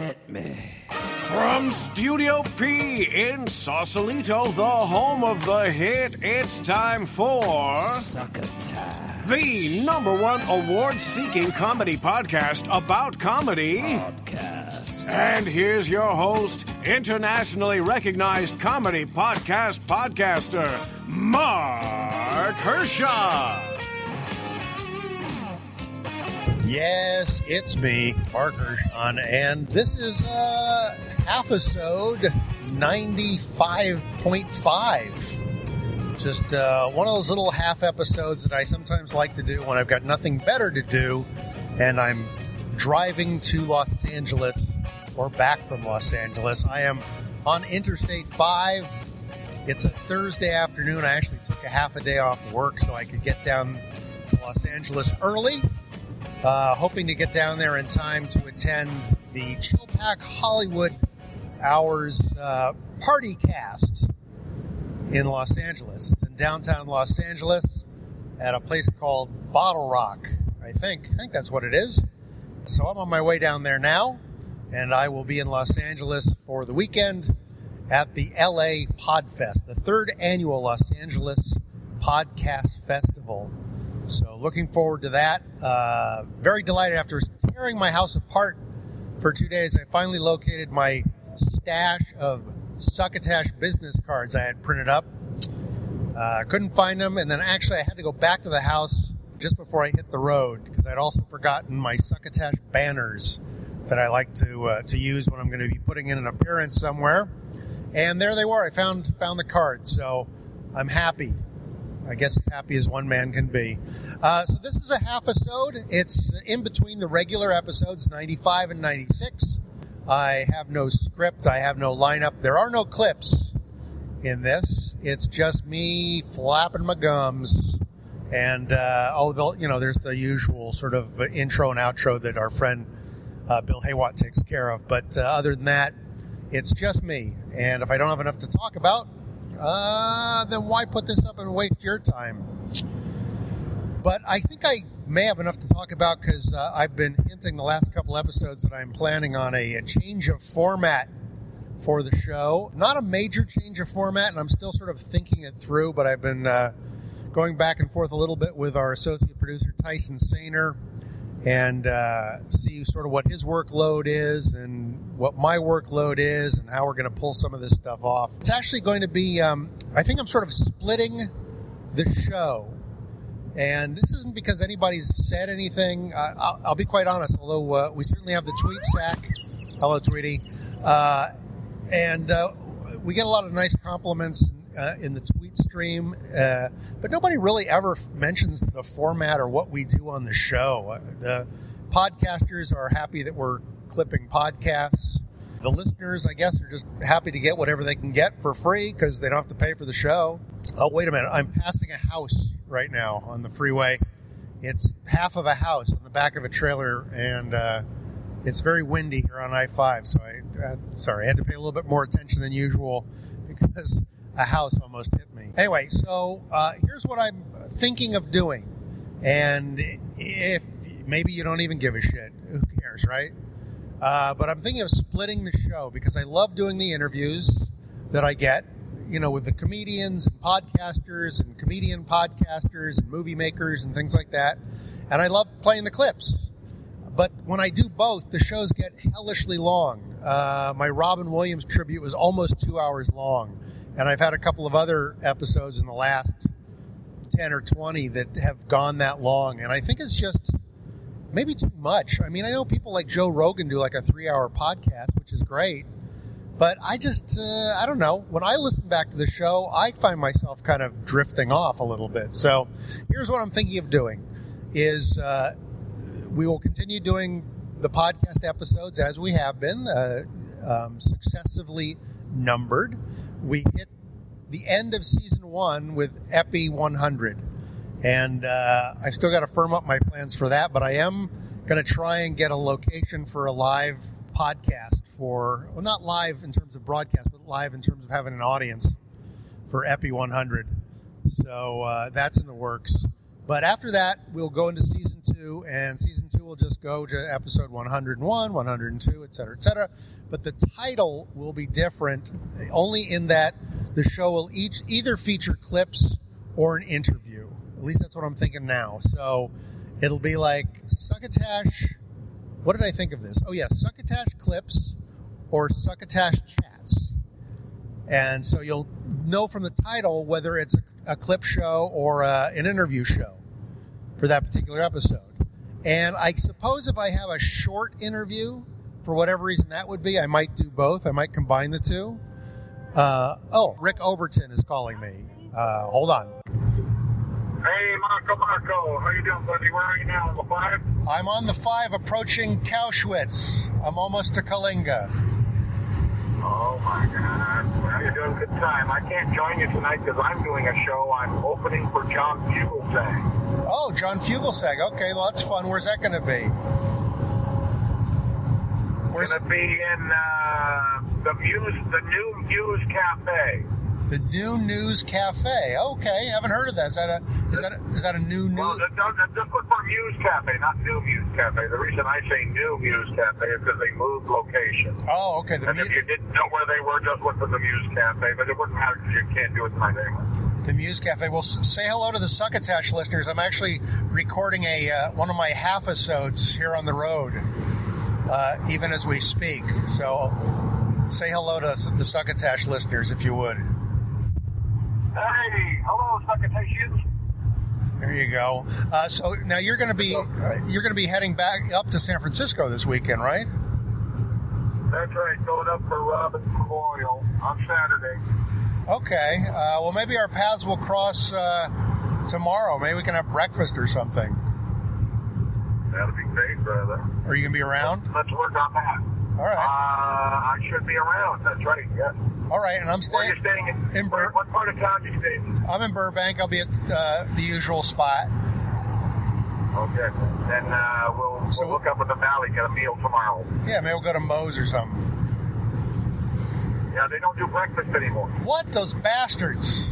Hit me. From Studio P in Sausalito, the home of the hit, it's time for Succotash the number one award seeking comedy podcast about comedy. Podcast. And here's your host, internationally recognized comedy podcast podcaster, Marc Hershon. Yes, it's me, Marc Hershon, and this is uh, episode 95.5. Just uh, one of those little half episodes that I sometimes like to do when I've got nothing better to do and I'm driving to Los Angeles or back from Los Angeles. I am on Interstate 5. It's a Thursday afternoon. I actually took a half a day off work so I could get down to Los Angeles early. Uh, hoping to get down there in time to attend the Chill Pack Hollywood Hours uh, Party Cast in Los Angeles. It's in downtown Los Angeles at a place called Bottle Rock, I think. I think that's what it is. So I'm on my way down there now, and I will be in Los Angeles for the weekend at the LA Podfest, the third annual Los Angeles Podcast Festival. So looking forward to that. Uh, very delighted after tearing my house apart for two days. I finally located my stash of Succotash business cards I had printed up. Uh, couldn't find them, and then actually I had to go back to the house just before I hit the road because I'd also forgotten my Succotash banners that I like to uh, to use when I'm going to be putting in an appearance somewhere. And there they were. I found found the cards, so I'm happy. I guess as happy as one man can be. Uh, so this is a half episode. It's in between the regular episodes, 95 and 96. I have no script. I have no lineup. There are no clips in this. It's just me flapping my gums. And uh, oh, you know, there's the usual sort of intro and outro that our friend uh, Bill Haywatt takes care of. But uh, other than that, it's just me. And if I don't have enough to talk about, uh, then why put this up and waste your time? But I think I may have enough to talk about because uh, I've been hinting the last couple episodes that I'm planning on a, a, change of format for the show. Not a major change of format, and I'm still sort of thinking it through, but I've been uh, going back and forth a little bit with our associate producer, Tyson Sainer, and uh, see sort of what his workload is and what my workload is and how we're going to pull some of this stuff off. It's actually going to be, um, I think I'm sort of splitting the show. And this isn't because anybody's said anything. I'll, I'll, be quite honest, although uh, we certainly have the tweet sack. Hello, Tweety. Uh, and uh, we get a lot of nice compliments uh, in the tweet stream, uh, but nobody really ever mentions the format or what we do on the show. The podcasters are happy that we're clipping podcasts. The listeners, I guess, are just happy to get whatever they can get for free because they don't have to pay for the show. Oh, wait a minute. I'm passing a house right now on the freeway. It's half of a house on the back of a trailer, and uh, it's very windy here on I 5. So, I, uh, sorry, I had to pay a little bit more attention than usual because a house almost hit me. Anyway, so uh, here's what I'm thinking of doing. And if maybe you don't even give a shit, who cares, right? Uh, but I'm thinking of splitting the show because I love doing the interviews that I get, you know, with the comedians and podcasters and comedian podcasters and movie makers and things like that. And I love playing the clips. But when I do both, the shows get hellishly long. Uh, my Robin Williams tribute was almost two hours long. And I've had a couple of other episodes in the last 10 or 20 that have gone that long. And I think it's just maybe too much. I mean, I know people like Joe Rogan do like a three hour podcast, which is great. But I just, uh, I don't know. When I listen back to the show, I find myself kind of drifting off a little bit. So here's what I'm thinking of doing is uh, we will continue doing the podcast episodes as we have been, uh, um, successively numbered we hit the end of season one with Epi 100. And uh, I still got to firm up my plans for that, but I am going to try and get a location for a live podcast for, well, not live in terms of broadcast, but live in terms of having an audience for Epi 100. So uh, that's in the works. But after that, we'll go into season two, and season two will just go to episode 101, 102, et cetera, et cetera. But the title will be different, only in that the show will each either feature clips or an interview. At least that's what I'm thinking now. So it'll be like Succotash. What did I think of this? Oh yeah, Succotash clips or Succotash chats. And so you'll know from the title whether it's a, a clip show or uh, an interview show for that particular episode. And I suppose if I have a short interview, for whatever reason that would be, I might do both. I might combine the two. Uh, oh, Rick Overton is calling me. Uh, hold on. Hey, Marco, Marco. How you doing, buddy? Where are you now? On the five? I'm on the five approaching Cowschwitz. I'm almost to Coalinga. Oh my God! Well, you're doing a good time. I can't join you tonight because I'm doing a show. I'm opening for John Fugelsang. Oh, John Fugelsang. Okay, well, that's fun. Where's that going to be? Where's gonna be in uh, the Muse, the new Muse Cafe. The New News Cafe? Okay, haven't heard of that. Is that a is that a, is that a new Well, news? just just look for Muse Cafe, not New Muse Cafe. The reason I say New Muse Cafe is because they moved location. Oh, okay. The, And if mu- you didn't know where they were, just look for the Muse Cafe. But it wouldn't matter because you can't do it tonight anyway. the Muse Cafe. Well, say hello to the Succotash listeners. I'm actually recording a uh, one of my half episodes here on the road, uh, even as we speak. So, say hello to the Succotash listeners if you would. Hey, hello, Succotatians. There you go. Uh, so now you're going to be uh, you're going to be heading back up to San Francisco this weekend, right? That's right, going up for Robin Memorial on Saturday. Okay. Uh, well, maybe our paths will cross uh, tomorrow. Maybe we can have breakfast or something. That'll be great, brother. Are you going to be around? Let's work on that. All Uh. I should be around. That's right. Yes. All right. And I'm Where are you staying. staying? In, In Bur- what part of town you staying? in? I'm in Burbank. I'll be at uh, the usual spot. Okay. Then uh, we'll, we'll So- look up in the valley, get a meal tomorrow. Yeah, maybe we'll go to Moe's or something. Yeah, they don't do breakfast anymore. What? Those bastards.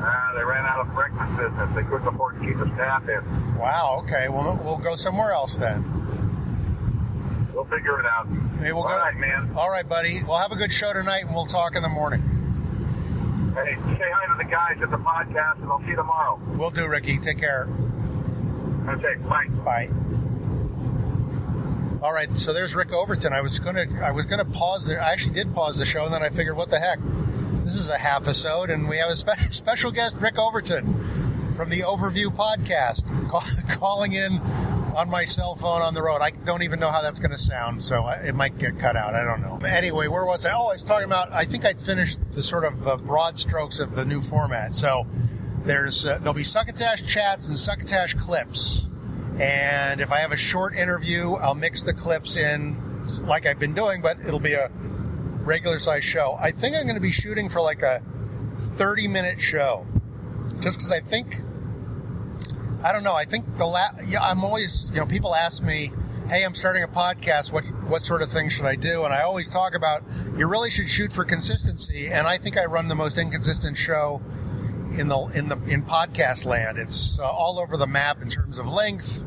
Uh, they ran out of breakfast business. They couldn't afford to keep the staff in. Wow. Okay. Well, we'll go somewhere else then. We'll figure it out. Maybe we'll All go. right, man. All right, buddy. Well, have a good show tonight, and we'll talk in the morning. Hey, say hi to the guys at the podcast, and I'll see you tomorrow. We'll do, Ricky. Take care. Okay, bye. Bye. All right, so there's Rick Overton. I was gonna, I was gonna pause there. I actually did pause the show, and then I figured, what the heck? This is a half episode, and we have a spe- special guest, Rick Overton, from the Overview podcast, call, calling in on my cell phone on the road. I don't even know how that's going to sound, so I- it might get cut out. I don't know. But anyway, where was I? Oh, I was talking about. I think I'd finished the sort of uh, broad strokes of the new format. So there's uh, there'll be Succotash chats and Succotash clips. And if I have a short interview, I'll mix the clips in like I've been doing, but it'll be a regular size show. I think I'm going to be shooting for like a 30 minute show just because I think, I don't know, I think the la- yeah, I'm always, you know, people ask me, hey, I'm starting a podcast. What, what sort of thing should I do? And I always talk about you really should shoot for consistency. And I think I run the most inconsistent show in the in the in podcast land. It's uh, all over the map in terms of length,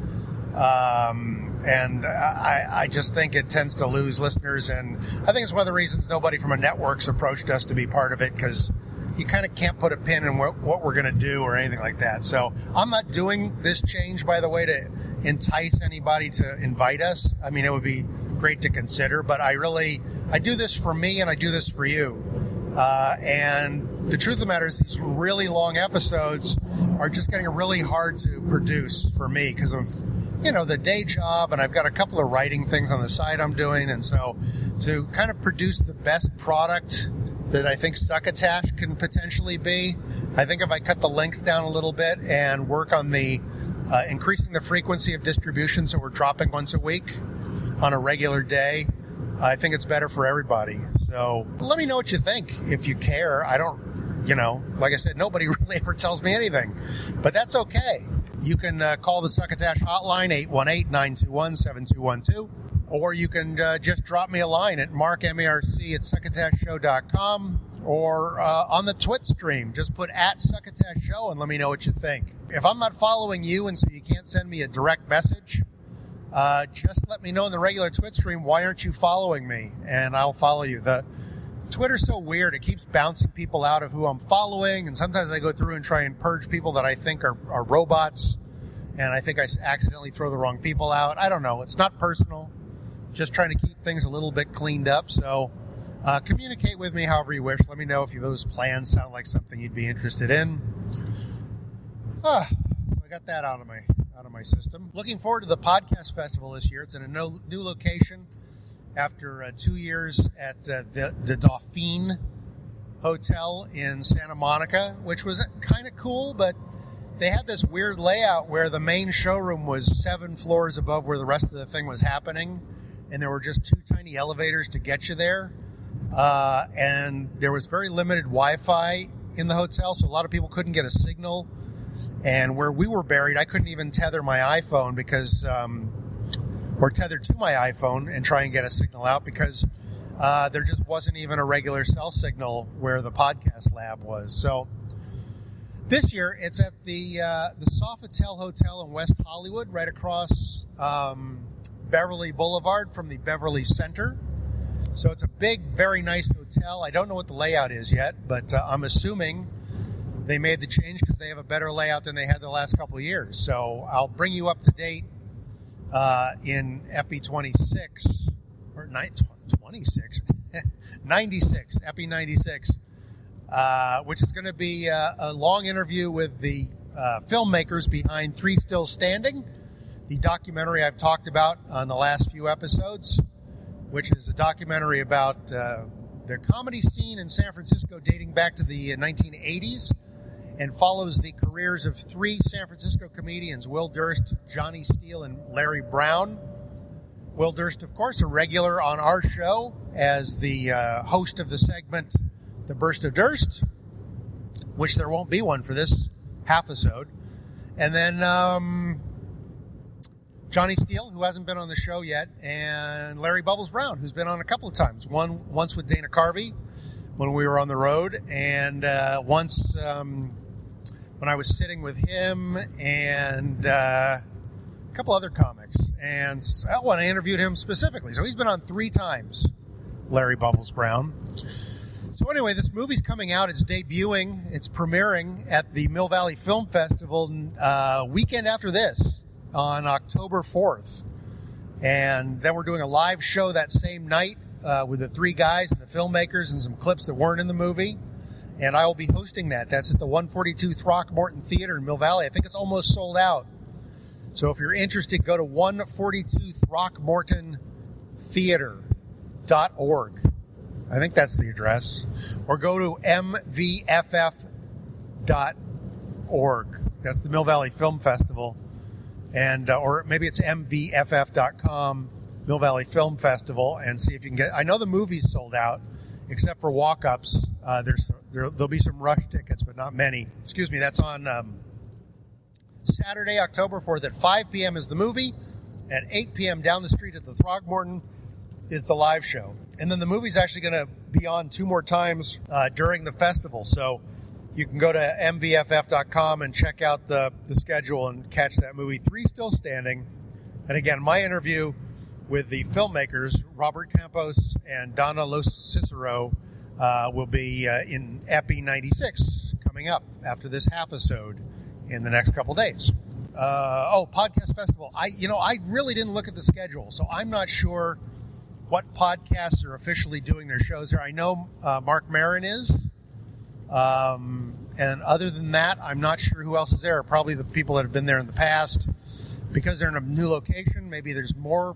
um, and I, I just think it tends to lose listeners. And I think it's one of the reasons nobody from a network's approached us to be part of it because you kind of can't put a pin in what, what we're going to do or anything like that. So I'm not doing this change, by the way, to entice anybody to invite us. I mean, it would be great to consider, but I really I do this for me and I do this for you. Uh, and the truth of the matter is, these really long episodes are just getting really hard to produce for me because of you know the day job, and I've got a couple of writing things on the side I'm doing, and so to kind of produce the best product that I think Succotash can potentially be, I think if I cut the length down a little bit and work on the uh, increasing the frequency of distribution, so we're dropping once a week on a regular day. I think it's better for everybody. So let me know what you think if you care. I don't, you know, like I said, nobody really ever tells me anything, but that's okay. You can uh, call the Succotash hotline, 818 921 7212, or you can uh, just drop me a line at markmerc at succotashshow.com or uh, on the Twit stream. Just put at Succotash Show and let me know what you think. If I'm not following you and so you can't send me a direct message, uh, just let me know in the regular Twit stream why aren't you following me, and I'll follow you. The Twitter's so weird; it keeps bouncing people out of who I'm following, and sometimes I go through and try and purge people that I think are, are robots, and I think I accidentally throw the wrong people out. I don't know. It's not personal; just trying to keep things a little bit cleaned up. So. Uh, communicate with me however you wish. Let me know if those plans sound like something you'd be interested in. Ah, I got that out of my out of my system. Looking forward to the podcast festival this year. It's in a no, new location after uh, two years at uh, the, the Dauphine Hotel in Santa Monica, which was kind of cool, but they had this weird layout where the main showroom was seven floors above where the rest of the thing was happening, and there were just two tiny elevators to get you there. Uh, and there was very limited Wi-Fi in the hotel, so a lot of people couldn't get a signal. And where we were buried, I couldn't even tether my iPhone because, um, or tether to my iPhone and try and get a signal out because uh, there just wasn't even a regular cell signal where the podcast lab was. So this year, it's at the uh, the Sofitel Hotel in West Hollywood, right across um, Beverly Boulevard from the Beverly Center. So it's a big, very nice hotel. I don't know what the layout is yet, but uh, I'm assuming they made the change because they have a better layout than they had the last couple of years. So I'll bring you up to date uh, in Epi 26 or 26, 96, Epi 96, uh, which is going to be uh, a long interview with the uh, filmmakers behind Three Still Standing, the documentary I've talked about on the last few episodes which is a documentary about uh, the comedy scene in San Francisco dating back to the 1980s and follows the careers of three San Francisco comedians Will Durst, Johnny Steele, and Larry Brown. Will Durst, of course, a regular on our show as the uh, host of the segment The Burst of Durst, which there won't be one for this half episode. And then um, Johnny Steele, who hasn't been on the show yet, and Larry Bubbles Brown, who's been on a couple of times. One once with Dana Carvey when we were on the road, and uh, once um, when I was sitting with him and uh, a couple other comics. And oh, and I interviewed him specifically. So he's been on three times, Larry Bubbles Brown. So anyway, this movie's coming out. It's debuting. It's premiering at the Mill Valley Film Festival uh, weekend after this on October 4th. And then we're doing a live show that same night uh, with the three guys and the filmmakers and some clips that weren't in the movie. And I will be hosting that. That's at the 142 Throckmorton Theater in Mill Valley. I think it's almost sold out. So if you're interested, go to 142 Throckmorton Theater.org. I think that's the address. Or go to mvff.org. That's the Mill Valley Film Festival and uh, or maybe it's mvff.com mill valley film festival and see if you can get i know the movie's sold out except for walk-ups. Uh, there's there, will be some rush tickets but not many. Excuse me that's on um, saturday october 4th at 5 p.m is the movie at 8 p.m down the street at the throckmorton is the live show. And then the movie's actually going to be on two more times uh, during the festival. So you can go to mvff.com and check out the, the schedule and catch that movie. Three Still Standing. And again, my interview with the filmmakers, Robert Campos and Donna Los Cicero, uh, will be uh, in Epi 96 coming up after this half episode in the next couple days. Uh, oh, podcast festival. I, you know, I really didn't look at the schedule, so I'm not sure what podcasts are officially doing their shows there. I know uh, Marc Maron is, um, and other than that, I'm not sure who else is there. Probably the people that have been there in the past. Because they're in a new location, maybe there's more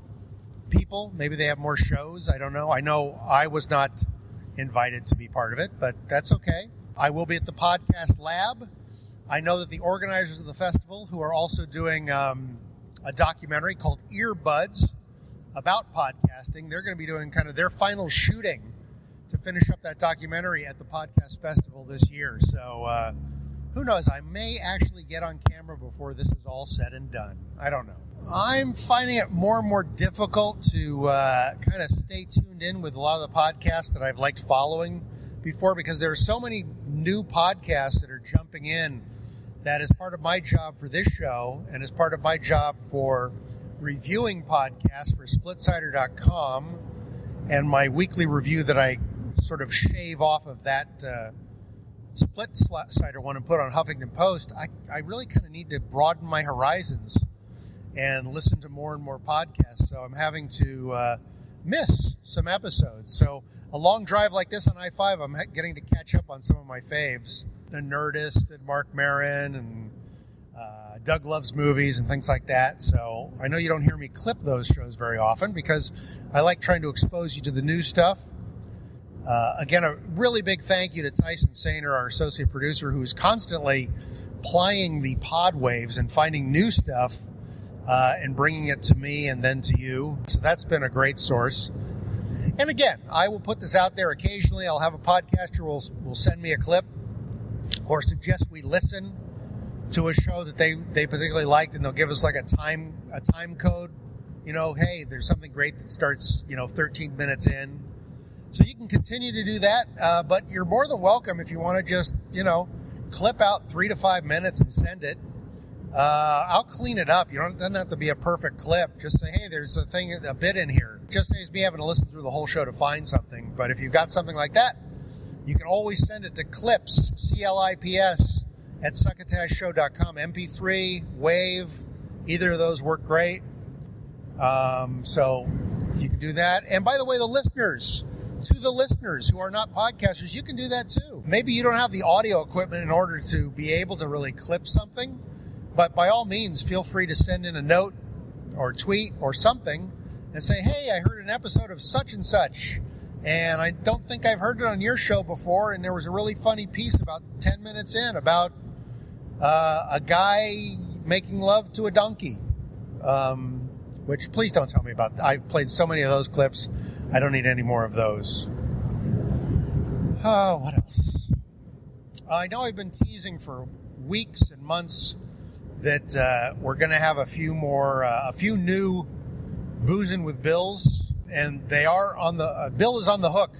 people. Maybe they have more shows. I don't know. I know I was not invited to be part of it, but that's okay. I will be at the podcast lab. I know that the organizers of the festival, who are also doing um, a documentary called Earbuds about podcasting, they're going to be doing kind of their final shooting to finish up that documentary at the podcast festival this year. So uh, who knows? I may actually get on camera before this is all said and done. I don't know. I'm finding it more and more difficult to uh, kind of stay tuned in with a lot of the podcasts that I've liked following before because there are so many new podcasts that are jumping in that is part of my job for this show and as part of my job for reviewing podcasts for splitsider.com and my weekly review that I sort of shave off of that uh, Splitsider one and put on Huffington Post, I, I really kind of need to broaden my horizons and listen to more and more podcasts. So I'm having to uh, miss some episodes. So a long drive like this on I 5, I'm getting to catch up on some of my faves. The Nerdist and Marc Maron and uh, Doug Loves Movies and things like that. So I know you don't hear me clip those shows very often because I like trying to expose you to the new stuff. Uh, again, a really big thank you to Tyson Sainer, our associate producer, who's constantly plying the pod waves and finding new stuff uh, and bringing it to me and then to you. So that's been a great source. And again, I will put this out there occasionally. I'll have a podcaster will will send me a clip or suggest we listen to a show that they, they particularly liked, and they'll give us like a time a time code. You know, hey, there's something great that starts you know 13 minutes in. So you can continue to do that, uh, but you're more than welcome if you want to just you know clip out three to five minutes and send it. Uh, I'll clean it up. You don't doesn't have to be a perfect clip. Just say, hey, there's a thing, a bit in here. Just saves me having to listen through the whole show to find something. But if you've got something like that, you can always send it to clips, C L I P S, at succotashshow.com. MP3, Wave, either of those work great. Um, so you can do that. And by the way, the listeners, to the listeners who are not podcasters, you can do that too. Maybe you don't have the audio equipment in order to be able to really clip something but by all means, feel free to send in a note or tweet or something and say, hey, I heard an episode of such and such. And I don't think I've heard it on your show before. And there was a really funny piece about 10 minutes in about uh, a guy making love to a donkey. Um, which please don't tell me about. I've played so many of those clips. I don't need any more of those. Oh, what else? I know I've been teasing for weeks and months that uh, we're going to have a few more, uh, a few new boozing with Bills, and they are on the uh, Bill is on the hook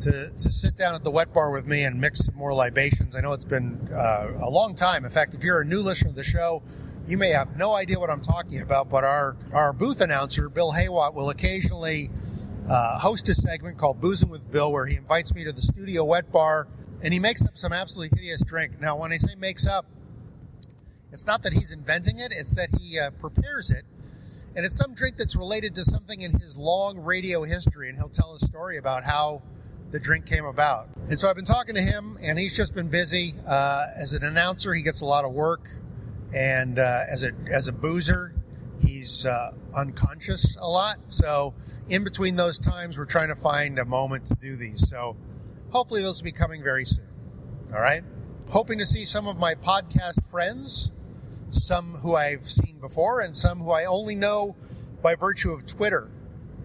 to to sit down at the wet bar with me and mix more libations. I know it's been uh, a long time. In fact, if you're a new listener to the show, you may have no idea what I'm talking about, but our our booth announcer Bill Haywatt will occasionally uh, host a segment called Boozing with Bill, where he invites me to the studio wet bar and he makes up some absolutely hideous drink. Now, when I say makes up, it's not that he's inventing it, it's that he uh, prepares it. And it's some drink that's related to something in his long radio history, and he'll tell a story about how the drink came about. And so I've been talking to him, and he's just been busy. Uh, as an announcer, he gets a lot of work, and uh, as a as a boozer, he's uh, unconscious a lot. So in between those times, we're trying to find a moment to do these. So hopefully those will be coming very soon. All right. Hoping to see some of my podcast friends some who I've seen before and some who I only know by virtue of Twitter,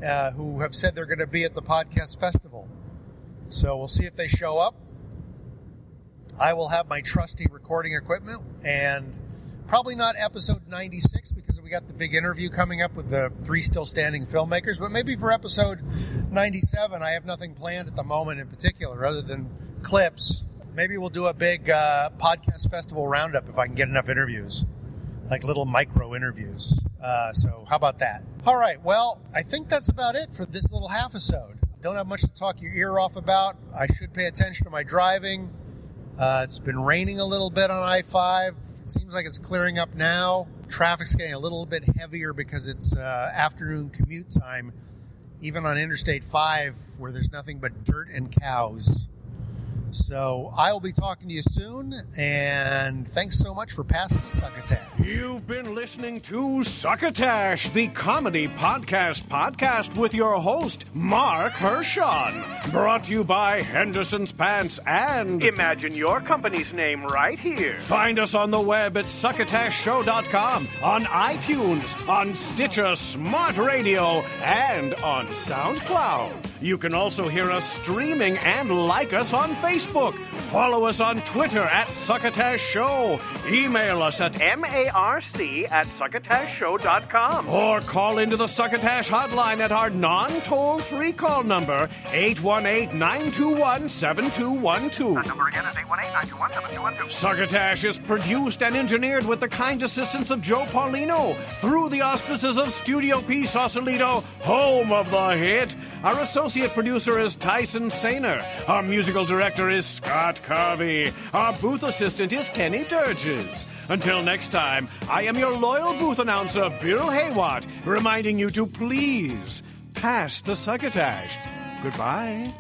uh, who have said they're going to be at the podcast festival. So we'll see if they show up. I will have my trusty recording equipment and probably not episode 96 because we got the big interview coming up with the three still standing filmmakers, but maybe for episode 97, I have nothing planned at the moment in particular other than clips Maybe we'll do a big uh, podcast festival roundup if I can get enough interviews, like little micro interviews. Uh, so, how about that? All right. Well, I think that's about it for this little half episode. Don't have much to talk your ear off about. I should pay attention to my driving. Uh, it's been raining a little bit on I 5. It seems like it's clearing up now. Traffic's getting a little bit heavier because it's uh, afternoon commute time, even on Interstate 5, where there's nothing but dirt and cows. So I will be talking to you soon, and thanks so much for passing the Succotash. You've been listening to Succotash, the comedy podcast podcast with your host, Marc Hershon. Brought to you by Henderson's Pants and Imagine your company's name right here. Find us on the web at succotashshow.com, on iTunes, on Stitcher Smart Radio, and on SoundCloud. You can also hear us streaming and like us on Facebook. Facebook. Follow us on Twitter at Succotash Show. Email us at M-A-R-C at succotashshow.com. or call into the Succotash hotline at our non-toll-free call number 818-921-7212. Number again is 818-921-7212. Succotash is produced and engineered with the kind assistance of Joe Paulino through the auspices of Studio P Sausalito, home of the hit. Our associate producer is Tyson Sainer. Our musical director is Scott Carvey. Our booth assistant is Kenny Durges. Until next time, I am your loyal booth announcer, Bill Haywatt, reminding you to please pass the succotash. Goodbye.